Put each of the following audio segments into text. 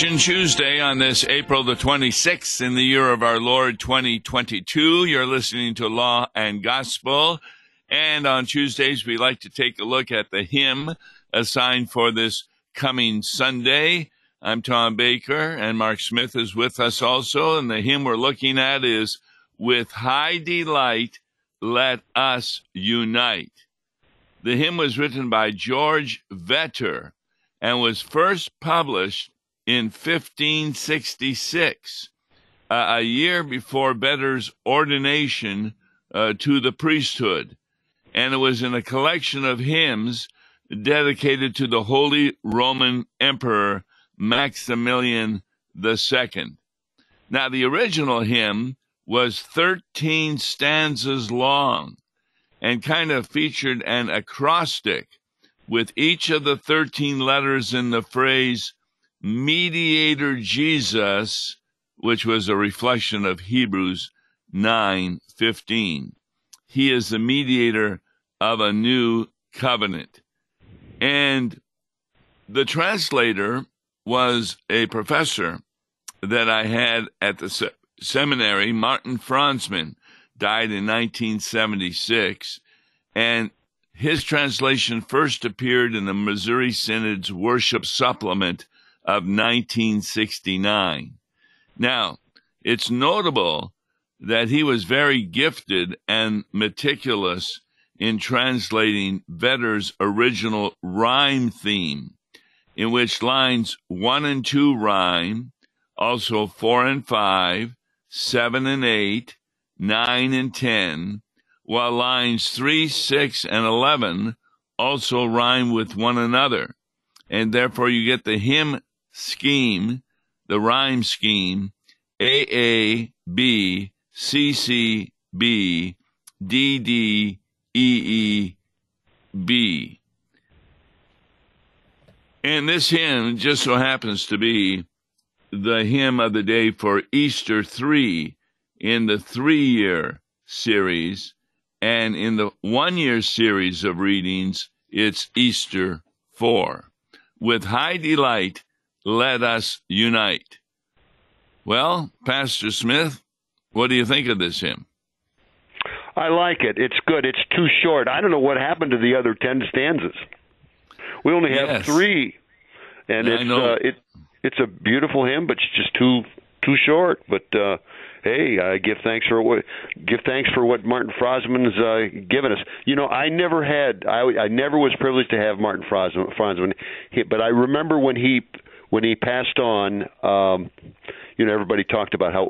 Rumination Tuesday on this April the 26th in the year of our Lord 2022. You're listening to Law and Gospel. And on Tuesdays, we like to take a look at the hymn assigned for this coming Sunday. I'm Tom Baker, and Mark Smith is with us also. And the hymn we're looking at is With High Delight, Let Us Unite. The hymn was written by George Vetter and was first published in 1566, uh, a year before Vetter's ordination uh, to the priesthood. And it was in a collection of hymns dedicated to the Holy Roman Emperor Maximilian II. Now, the original hymn was 13 stanzas long and kind of featured an acrostic with each of the 13 letters in the phrase mediator Jesus, which was a reflection of Hebrews 9:15. He is the mediator of a new covenant. And the translator was a professor that I had at the se- seminary, Martin Franzmann, died in 1976. And his translation first appeared in the Missouri Synod's Worship Supplement of 1969. Now, it's notable that he was very gifted and meticulous in translating Vetter's original rhyme theme, in which lines one and two rhyme, also four and five, seven and eight, nine and ten, while lines 3, 6, and 11 also rhyme with one another. And therefore, you get the hymn scheme, the rhyme scheme, A, A, B, C, C, B, D, D, E, E, B. And this hymn just so happens to be the hymn of the day for Easter 3 in the three year series and in the one year series of readings, it's Easter 4. With high delight, let us unite. Well, Pastor Smith, what do you think of this hymn? I like it. It's good. It's too short. I don't know what happened to the other 10 stanzas. We only have Yes. 3. And it's uh, it it's a beautiful hymn, but it's just too too short. But uh hey, I give thanks for what give thanks for what Martin Frosman's uh, given us. You know, I never had I I never was privileged to have Martin Frosman, Frosman but I remember when he when he passed on. um You know, everybody talked about how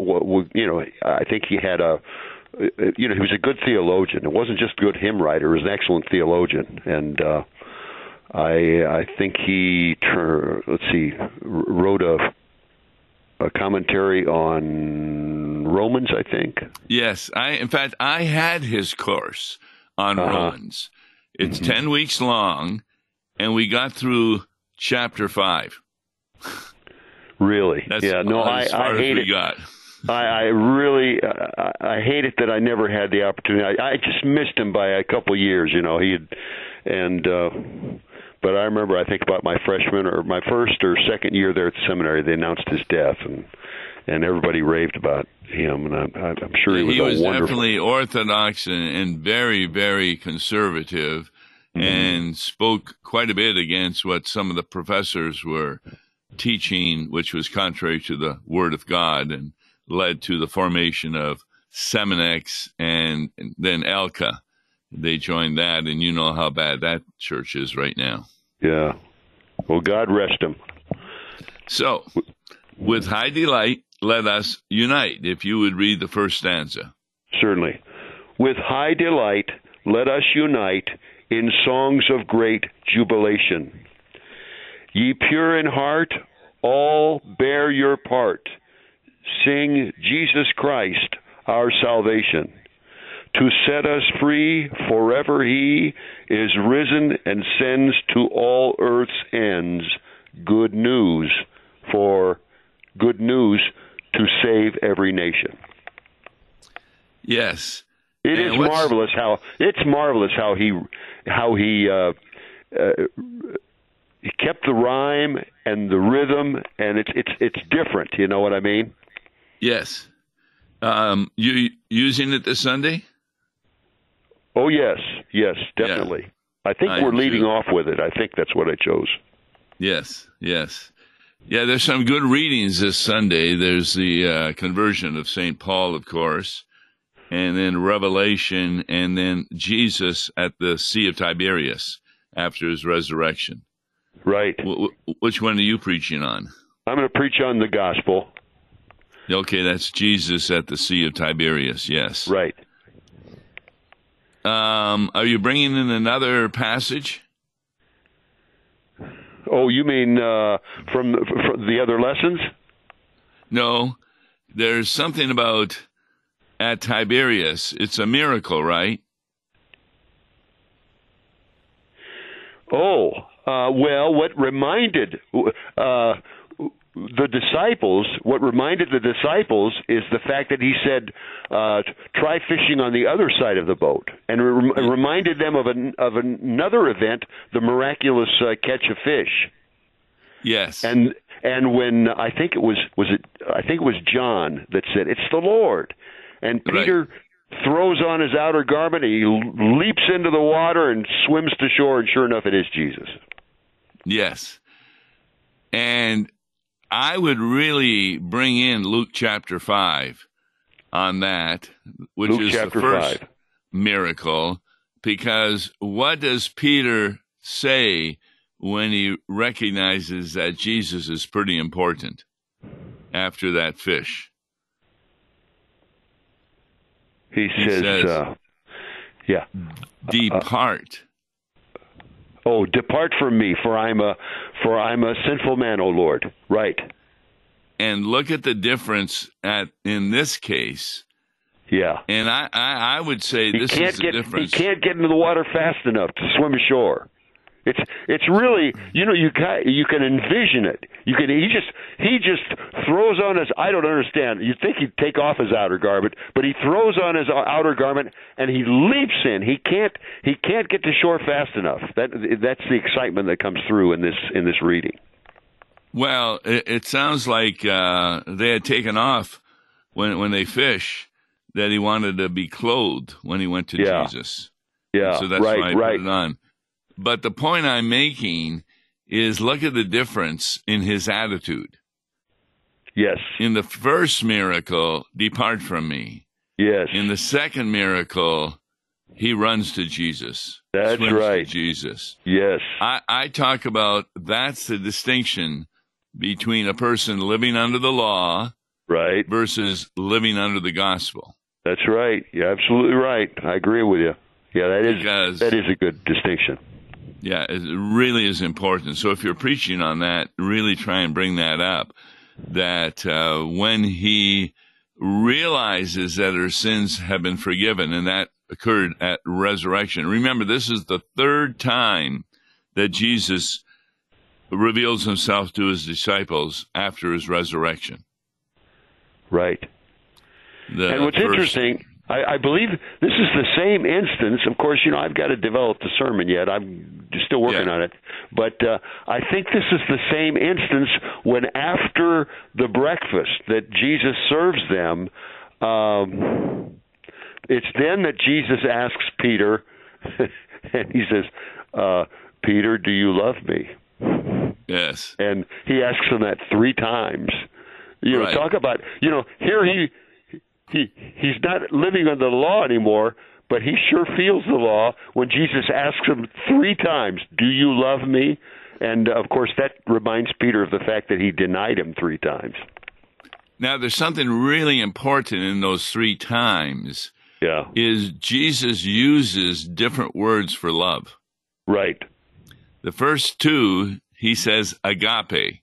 you know. I think he had a you know he was a good theologian. It wasn't just a good hymn writer; he was an excellent theologian, and. uh I I think he tur- let's see wrote a a commentary on Romans I think Yes, I in fact I had his course on Uh-huh. Romans. It's Mhm. 10 weeks long and we got through chapter 5. really That's yeah no I I hate it got. I I really uh, I I hate it that I never had the opportunity I, I just missed him by a couple of years you know he had and uh but I remember I think about my freshman or my first or second year there at the seminary they announced his death and and everybody raved about him and I'm I'm sure he was, he a was wonderful definitely orthodox and, and very, very conservative Mm-hmm. and spoke quite a bit against what some of the professors were teaching, which was contrary to the Word of God and led to the formation of Seminex and then ELCA. They joined that, and you know how bad that church is right now. Yeah. Well, God rest him. So, with high delight, let us unite. If you would read the first stanza. Certainly. With high delight, let us unite in songs of great jubilation. Ye pure in heart, all bear your part. Sing Jesus Christ, our salvation. To set us free forever, He is risen and sends to all earth's ends good news for good news to save every nation. Yes. It And is marvelous how it's marvelous how he how he uh, uh, the rhyme and the rhythm, and it's it's it's different. You know what I mean? Yes. Um, you using it this Sunday? Oh yes, yes, definitely. Yeah. I think I we're leading too. off with it. I think that's what I chose. Yes, yes. Yeah, there's some good readings this Sunday. There's the uh, conversion of St. Paul, of course, and then Revelation, and then Jesus at the Sea of Tiberias after his resurrection. Right. W- which one are you preaching on? I'm going to preach on the gospel. Okay, that's Jesus at the Sea of Tiberias, yes. Right. Um, are you bringing in another passage? Oh, you mean uh, from, from the other lessons? No, there's something about at Tiberias. It's a miracle, right? Oh, uh, well, what reminded uh, the disciples, what reminded the disciples is the fact that he said, uh, "Try fishing on the other side of the boat," and re- reminded them of an, of another event, the miraculous uh, catch of fish. Yes, and and when I think it was was it I think it was John that said, "It's the Lord," and Peter. Right. Throws on his outer garment, he leaps into the water and swims to shore, and sure enough, it is Jesus. Yes. And I would really bring in Luke chapter 5 on that, which Luke is the first 5. miracle, because what does Peter say when he recognizes that Jesus is pretty important after that fish? He, he says, says uh, yeah, depart. Oh, depart from me, for I'm a for I'm a sinful man, O Lord. Right. And look at the difference at in this case. Yeah. And I, I, I would say he this is get, the difference. He can't get into the water fast enough to swim ashore. It's it's really you know you can you can envision it. You can he just he just throws on his I don't understand. You'd think he'd take off his outer garment, but he throws on his outer garment and he leaps in. He can't he can't get to shore fast enough. That that's the excitement that comes through in this in this reading. Well, it, it sounds like uh, they had taken off when when they fish that he wanted to be clothed when he went to yeah. Jesus. Yeah, so that's right, why I right. put it on. But the point I'm making is look at the difference in his attitude. Yes. In the first miracle, depart from me. Yes. In the second miracle, he runs to Jesus. That's right. Jesus. Yes. I, I talk about that's the distinction between a person living under the law right versus living under the gospel. That's right. You're absolutely right. I agree with you. Yeah, that is because, that is a good distinction. Yeah, it really is important. So if you're preaching on that, really try and bring that up. That uh, when he realizes that her sins have been forgiven, and that occurred at resurrection. Remember, this is the third time that Jesus reveals himself to his disciples after his resurrection. Right. The and what's first, interesting, I, I believe this is the same instance. Of course, you know I've got to develop the sermon yet. I'm still working Yeah. on it, but uh, I think this is the same instance when after the breakfast that Jesus serves them. Um, it's then that Jesus asks Peter, and he says, uh, "Peter, do you love me?" Yes. and he asks him that three times. You know, Right. talk about you know here he he he's not living under the law anymore, but he sure feels the law when Jesus asks him three times, "Do you love me?" And of course, that reminds Peter of the fact that he denied him three times. Now, there's something really important in those three times. Yeah, Is Jesus uses different words for love. right. The first two, he says agape,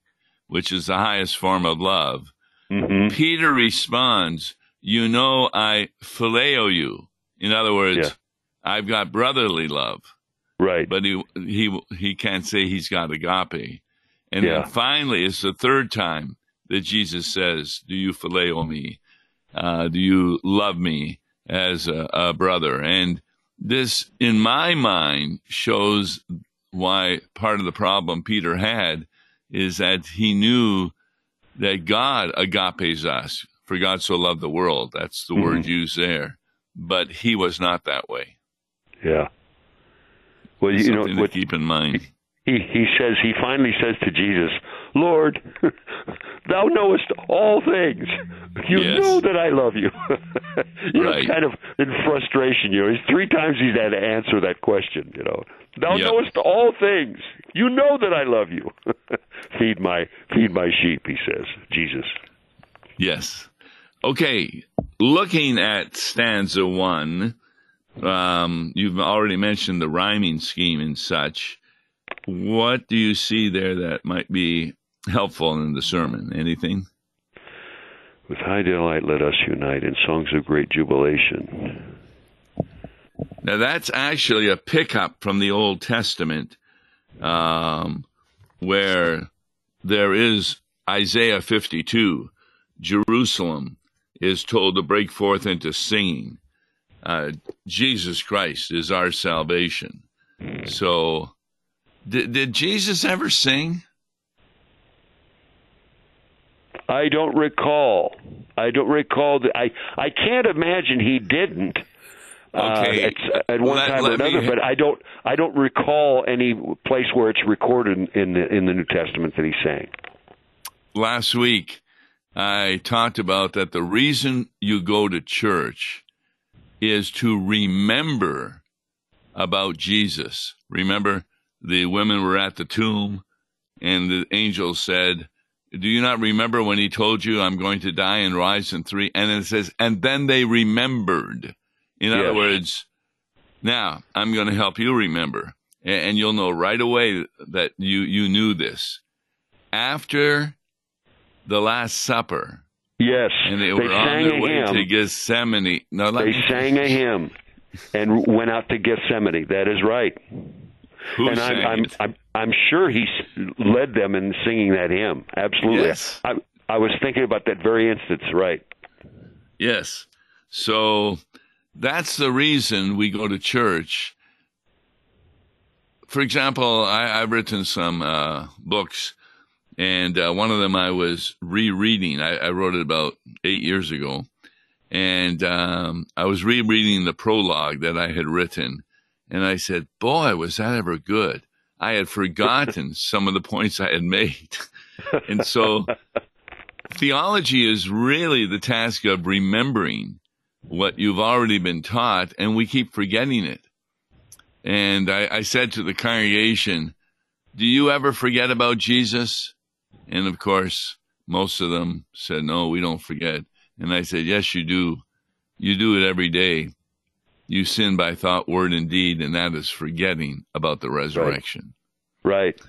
which is the highest form of love. hmm Peter responds, You know, I phileo you. In other words, Yeah. I've got brotherly love, Right. but he, he, he can't say he's got agape. And Yeah. then finally, it's the third time that Jesus says, Do you phileo me? Uh, do you love me as a, a brother? And this, in my mind, shows why part of the problem Peter had is that he knew that God agapes us, for God so loved the world. That's the mm-hmm. word used there. But he was not that way. Yeah. Well, you know, what, keep in mind. He he says he finally says to Jesus, "Lord, Thou knowest all things. You yes. know that I love you." you right. know, kind of in frustration. You know, he's three times he's had to answer that question. You know, Thou yep. knowest all things. You know that I love you. feed my feed my sheep. He says, Jesus. Yes. Okay. Looking at stanza one um, you've already mentioned the rhyming scheme and such. What do you see there that might be helpful in the sermon? Anything? With high delight, let us unite in songs of great jubilation. Now, that's actually a pickup from the Old Testament um, where there is Isaiah 52. Jerusalem is told to break forth into singing uh, Jesus Christ is our salvation. So, did, did Jesus ever sing? I don't recall. I don't recall. I I can't imagine he didn't. Uh, okay. Uh, at, at one let, time let or another, me... but I don't. I don't recall any place where it's recorded in the in the New Testament that he sang. Last week, I talked about that the reason you go to church is to remember about Jesus. Remember, the women were at the tomb, and the angel said, Do you not remember when he told you, I'm going to die and rise in three? And it says, And then they remembered. In other words, now I'm going to help you remember. And you'll know right away that you, you knew this. After the Last Supper, Yes, and they, they were on their way hymn. to Gethsemane. No, they me... sang a hymn and went out to Gethsemane. That is right. Who and I'm, I'm, I'm, I'm sure he led them in singing that hymn. Absolutely. Yes. I, I was thinking about that very instance. Right. Yes. So that's the reason we go to church. For example, I, have written some uh, books and uh, one of them I was rereading. I, I, wrote it about eight years ago, and um, I was rereading the prologue that I had written, and I said, "Boy, was that ever good!" I had forgotten some of the points I had made, and so theology is really the task of remembering what you've already been taught, and we keep forgetting it. And I, I said to the congregation, "Do you ever forget about Jesus?" And of course, most of them said, No, we don't forget. And I said, Yes, you do. You do it every day. You sin by thought, word, and deed, and that is forgetting about the resurrection. Right. right.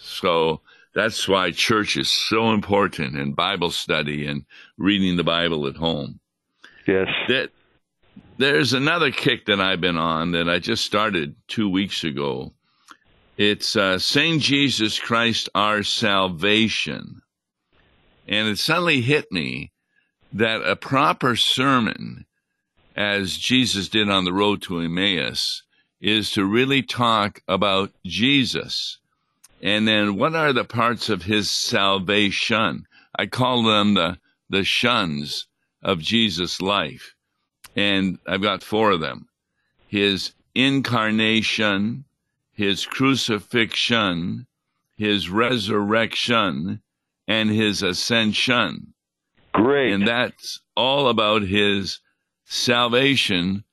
So that's why church is so important and Bible study and reading the Bible at home. Yes. That there's another kick that I've been on that I just started two weeks ago it's uh, Jesus Christ our salvation. And it suddenly hit me that a proper sermon, as Jesus did on the road to Emmaus, is to really talk about Jesus. And then what are the parts of his salvation? I call them the, the shuns of Jesus' life. And I've got four of them. His incarnation, his crucifixion, his resurrection, and his ascension. Great. And that's all about his salvation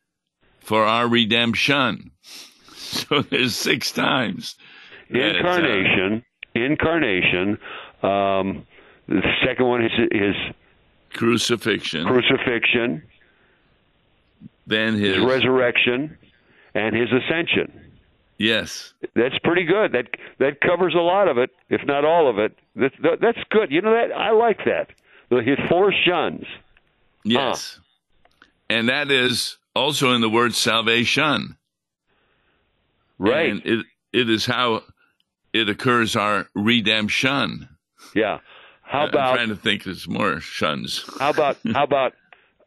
for our redemption. So there's six times. Incarnation, uh, incarnation. Um, the second one is, is crucifixion. Crucifixion. Then his, his resurrection and his ascension. Yes, that's pretty good. That that covers a lot of it, if not all of it. That, that that's good. You know that I like that. His four shuns. Yes, huh. and that is also in the word salvation. Right. And it it is how it occurs our redemption. Yeah. How about I'm trying to think there's more shuns. how about how about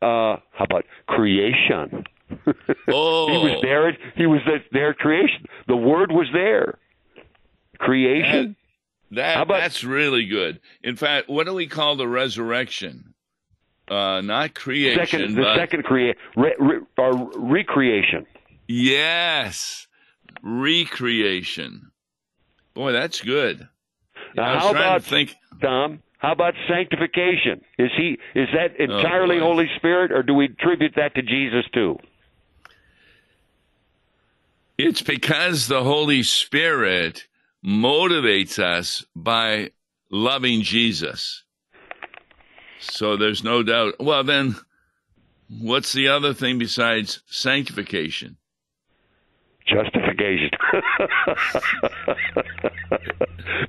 uh how about creation? Oh, he was there. He was there at creation. The Word was there. Creation. That How about- that's really good. In fact, what do we call the resurrection? Uh, not creation, second, the but second creation re, re, or recreation. yes, recreation. Boy, that's good. Now, I was how trying about to think. Tom? How about sanctification? Is he is that entirely boy. Holy Spirit, or do we attribute that to Jesus too? It's because the Holy Spirit motivates us by loving Jesus. So there's no doubt. Well, then, what's the other thing besides sanctification? Justification.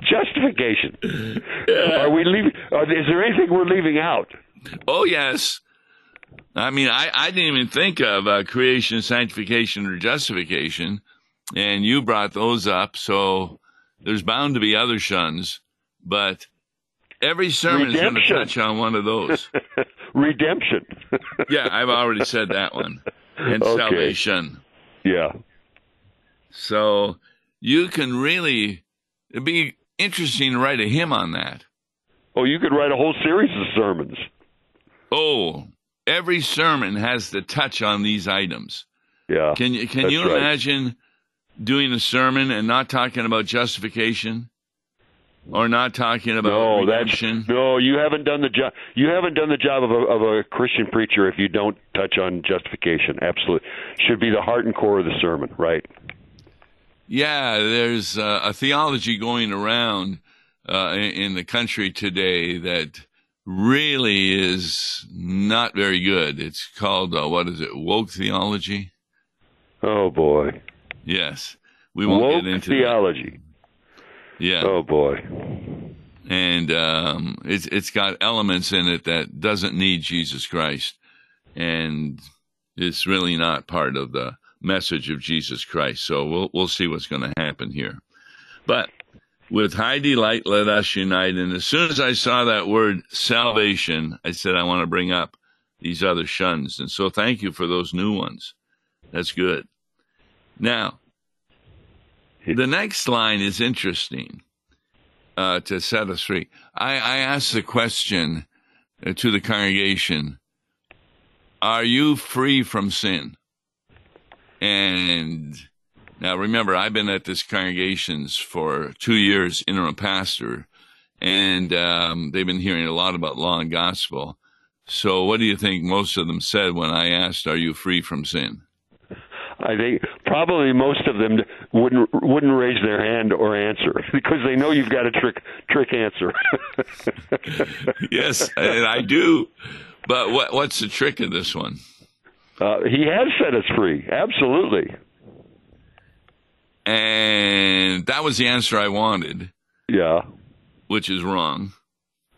Justification. Are we leaving? Are, is there anything we're leaving out? Oh, yes. I mean, I, I didn't even think of uh, creation, sanctification, or justification, and you brought those up. So there's bound to be other shuns, but every sermon is going to touch on one of those. Redemption. yeah, I've already said that one. And Okay. salvation. yeah. So you can really, it'd be interesting to write a hymn on that. Oh, you could write a whole series of sermons. Oh, every sermon has to touch on these items. Yeah. Can you can you right. imagine doing a sermon and not talking about justification, or not talking about No, redemption? no. You haven't done the job. You haven't done the job of a, of a Christian preacher if you don't touch on justification. Absolutely, should be the heart and core of the sermon. Right. Yeah, there's uh, a theology going around uh, in the country today that really is not very good. It's called uh, what is it? Woke theology. Oh boy. Yes, we won't Woke get into that. theology. Yeah, Oh boy. and um, it's it's got elements in it that doesn't need Jesus Christ, and it's really not part of the message of Jesus Christ. So we'll we'll see what's going to happen here. But with high delight, let us unite. And as soon as I saw that word salvation, I said I want to bring up these other shuns. And so thank you for those new ones. That's good. Now, the next line is interesting uh, to set us free. I, I asked the question uh, to the congregation Are you free from sin? And now remember, I've been at this congregations for two years, interim pastor, and um, they've been hearing a lot about law and gospel. So, what do you think most of them said when I asked, Are you free from sin? I think probably most of them wouldn't wouldn't raise their hand or answer because they know you've got a trick trick answer. yes, and I do. But what, what's the trick of this one? uh, he has set us free. Absolutely. And that was the answer I wanted, Yeah. which is wrong.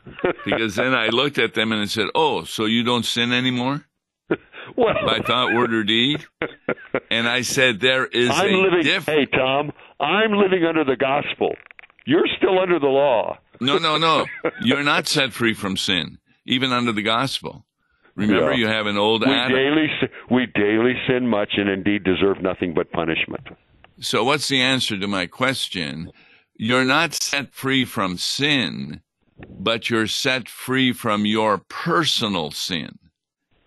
Because then I looked at them and I said, Oh, so you don't sin anymore Well, by thought, word, or deed? And I said, There is I'm a living. difference. Hey, Tom, I'm living under the gospel. You're still under the law. No, no, no. You're not set free from sin, even under the gospel. Remember, Yeah. you have an old We Adam. daily we daily sin much and indeed deserve nothing but punishment. So, what's the answer to my question? You're not set free from sin, but you're set free from your personal sin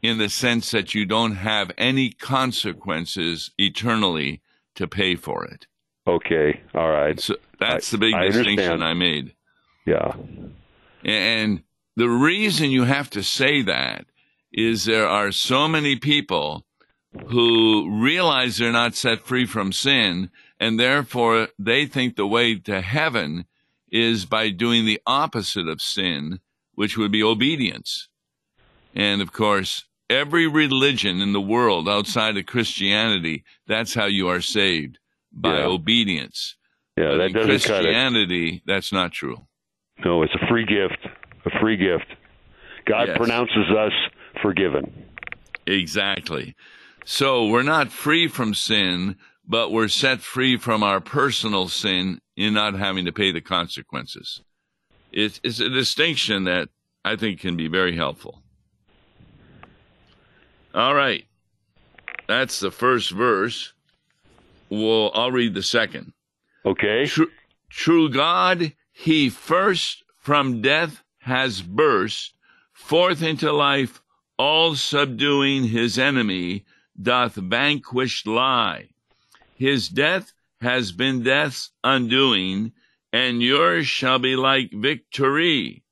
in the sense that you don't have any consequences eternally to pay for it. Okay. All right. So that's I- the big I distinction understand. I made. Yeah. And the reason you have to say that is there are so many people who realize they're not set free from sin, and therefore they think the way to heaven is by doing the opposite of sin, which would be obedience. And of course, every religion in the world outside of Christianity, that's how you are saved by Yeah. obedience. Yeah. But That in doesn't cut it. Christianity, that's not true. No, it's a free gift. A free gift. God Yes. pronounces us forgiven. Exactly. So we're not free from sin, but we're set free from our personal sin in not having to pay the consequences. It's, it's a distinction that I think can be very helpful. All right. That's the first verse. Well, I'll read the second. Okay. True, true God, he first from death has burst forth into life, all subduing his enemy, doth vanquished lie. His death has been death's undoing, and yours shall be like victory.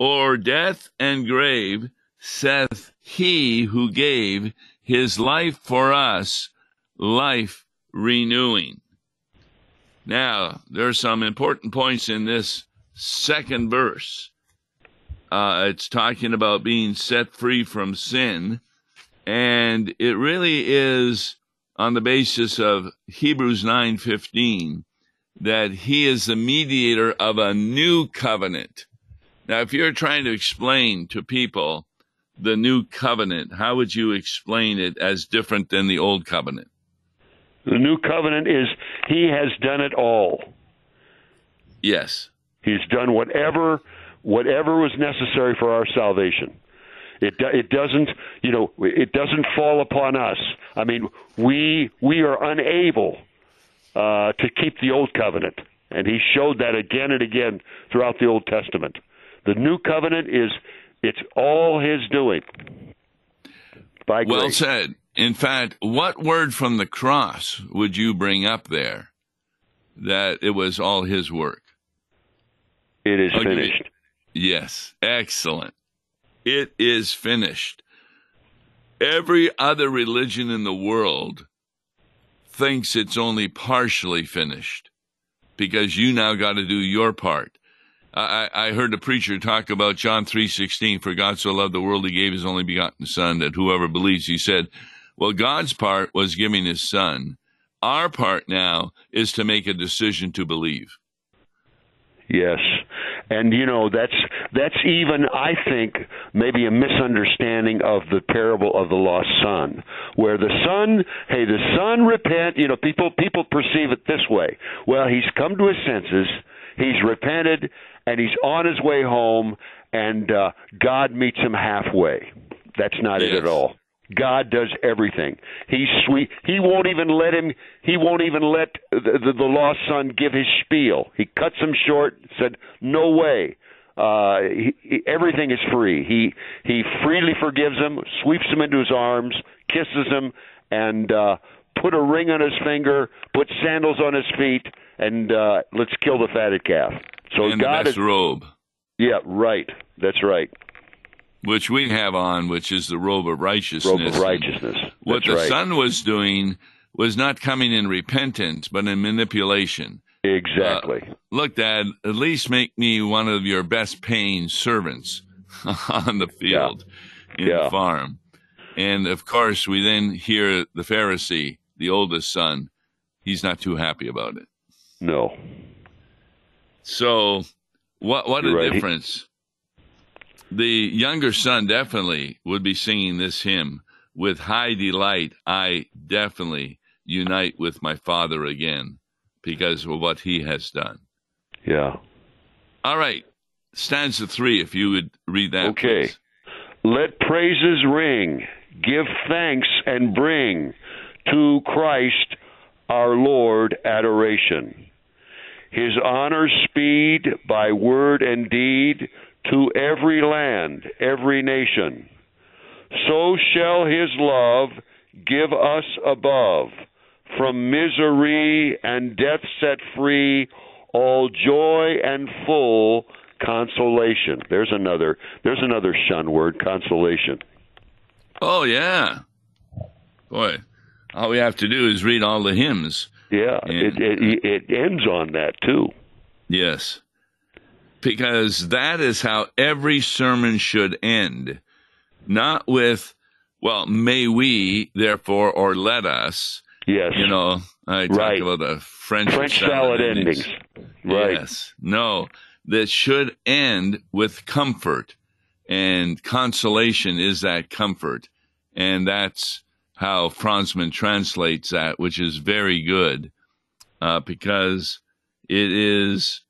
O'er death and grave, saith he who gave his life for us, life renewing. Now, there are some important points in this second verse. Uh, it's talking about being set free from sin, and it really is on the basis of Hebrews 9:15 that he is the mediator of a new covenant. Now, if you're trying to explain to people the new covenant, how would you explain it as different than the old covenant? The new covenant is he has done it all. Yes. He's done whatever whatever was necessary for our salvation. It it doesn't you know it doesn't fall upon us. I mean we we are unable uh, to keep the old covenant, and he showed that again and again throughout the Old Testament. The new covenant is it's all his doing. By well grace. said. In fact, what word from the cross would you bring up there that it was all his work? It is finished. Yes, excellent. It is finished. Every other religion in the world thinks it's only partially finished because you now got to do your part. I, I heard a preacher talk about John three sixteen. For God so loved the world, He gave His only begotten Son, that whoever believes. He said, "Well, God's part was giving His Son. Our part now is to make a decision to believe." Yes. And you know that's that's even I think maybe a misunderstanding of the parable of the lost son where the son hey the son repent you know people people perceive it this way. Well he's come to his senses he's repented and he's on his way home and uh God meets him halfway. That's not it at all God does everything. He's sweet. He won't even let him. He won't even let the, the, the lost son give his spiel. He cuts him short. Said, "No way. Uh, he, he, everything is free." He he freely forgives him, sweeps him into his arms, kisses him, and uh, put a ring on his finger, put sandals on his feet, and uh, let's kill the fatted calf. So and God the is robe. yeah right. That's right. Which we have on, which is the robe of righteousness. Robe of righteousness. What the right. Son was doing was not coming in repentance, but in manipulation. Exactly. Uh, look, Dad, at least make me one of your best paying servants on the field in Yeah. the farm. And of course, we then hear the Pharisee, the oldest son, he's not too happy about it. no. So, what what You're a right. difference! The younger son definitely would be singing this hymn with high delight. I definitely unite with my father again because of what he has done. Yeah. All right, stanza three. If you would read that, Okay. please. Let praises ring, give thanks and bring to Christ our Lord adoration. His honor speed by word and deed to every land, every nation. So shall his love give us above, from misery and death set free, all joy and full consolation. There's another there's another shun word, consolation. Oh yeah, boy. All we have to do is read all the hymns. Yeah, And- it, it it ends on that too. Yes. Because that is how every sermon should end. Not with, well, may we, therefore, or let us. Yes. You know, I talk Right. about the French, French salad endings. Right. Yes. No, that should end with comfort. And consolation is that comfort. And that's how Franzmann translates that, which is very good uh, because it is,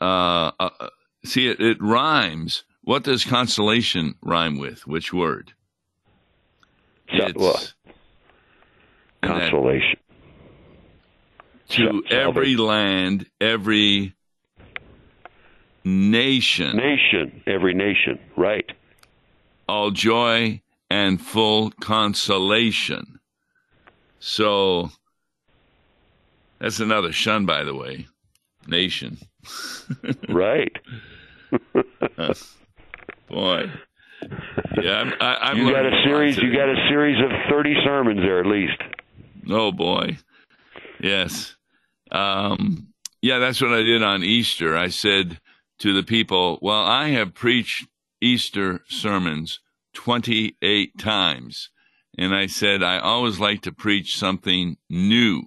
uh, uh, see, it, it rhymes. What does consolation rhyme with? Which word? It's well, consolation to every land, every nation. Nation, every nation, right. All joy and full consolation. So that's another shun, by the way. Nation. right. Boy. Yeah, I'm, I, I'm you got a series. You got a series of thirty sermons there, at least. Oh boy, yes. Um, yeah, that's what I did on Easter. I said to the people, "Well, I have preached Easter sermons 28 times." And I said, I always like to preach something new.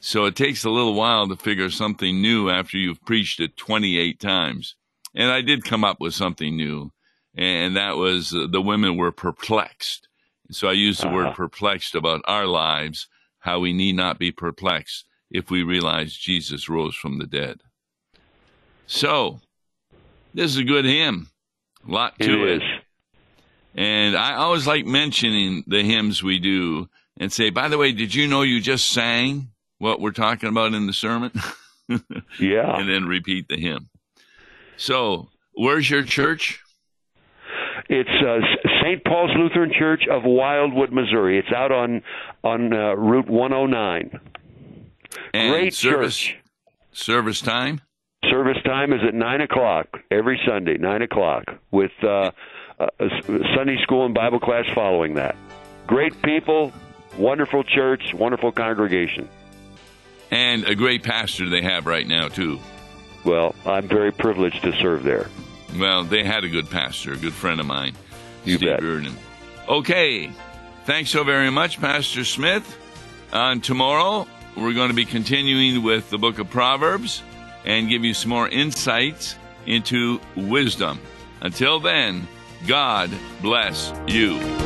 So it takes a little while to figure something new after you've preached it 28 times. And I did come up with something new, and that was uh, the women were perplexed. So I used the uh-huh. word perplexed about our lives, how we need not be perplexed if we realize Jesus rose from the dead. So, this is a good hymn. A lot to it. it. And I always like mentioning the hymns we do and say, by the way, did you know you just sang what we're talking about in the sermon? yeah. And then repeat the hymn. So, where's your church? It's uh, St. Paul's Lutheran Church of Wildwood, Missouri. It's out on on uh, Route 109. And Great service, church. Service time? Service time is at nine o'clock every Sunday, nine o'clock, with uh, Sunday school and Bible class following that. Great people, wonderful church, wonderful congregation, and a great pastor they have right now too. Well, I'm very privileged to serve there. Well, they had a good pastor, a good friend of mine, you Steve bet. Okay, thanks so very much, Pastor Smith. Uh, On tomorrow, we're going to be continuing with the book of Proverbs and give you some more insights into wisdom. Until then, God bless you.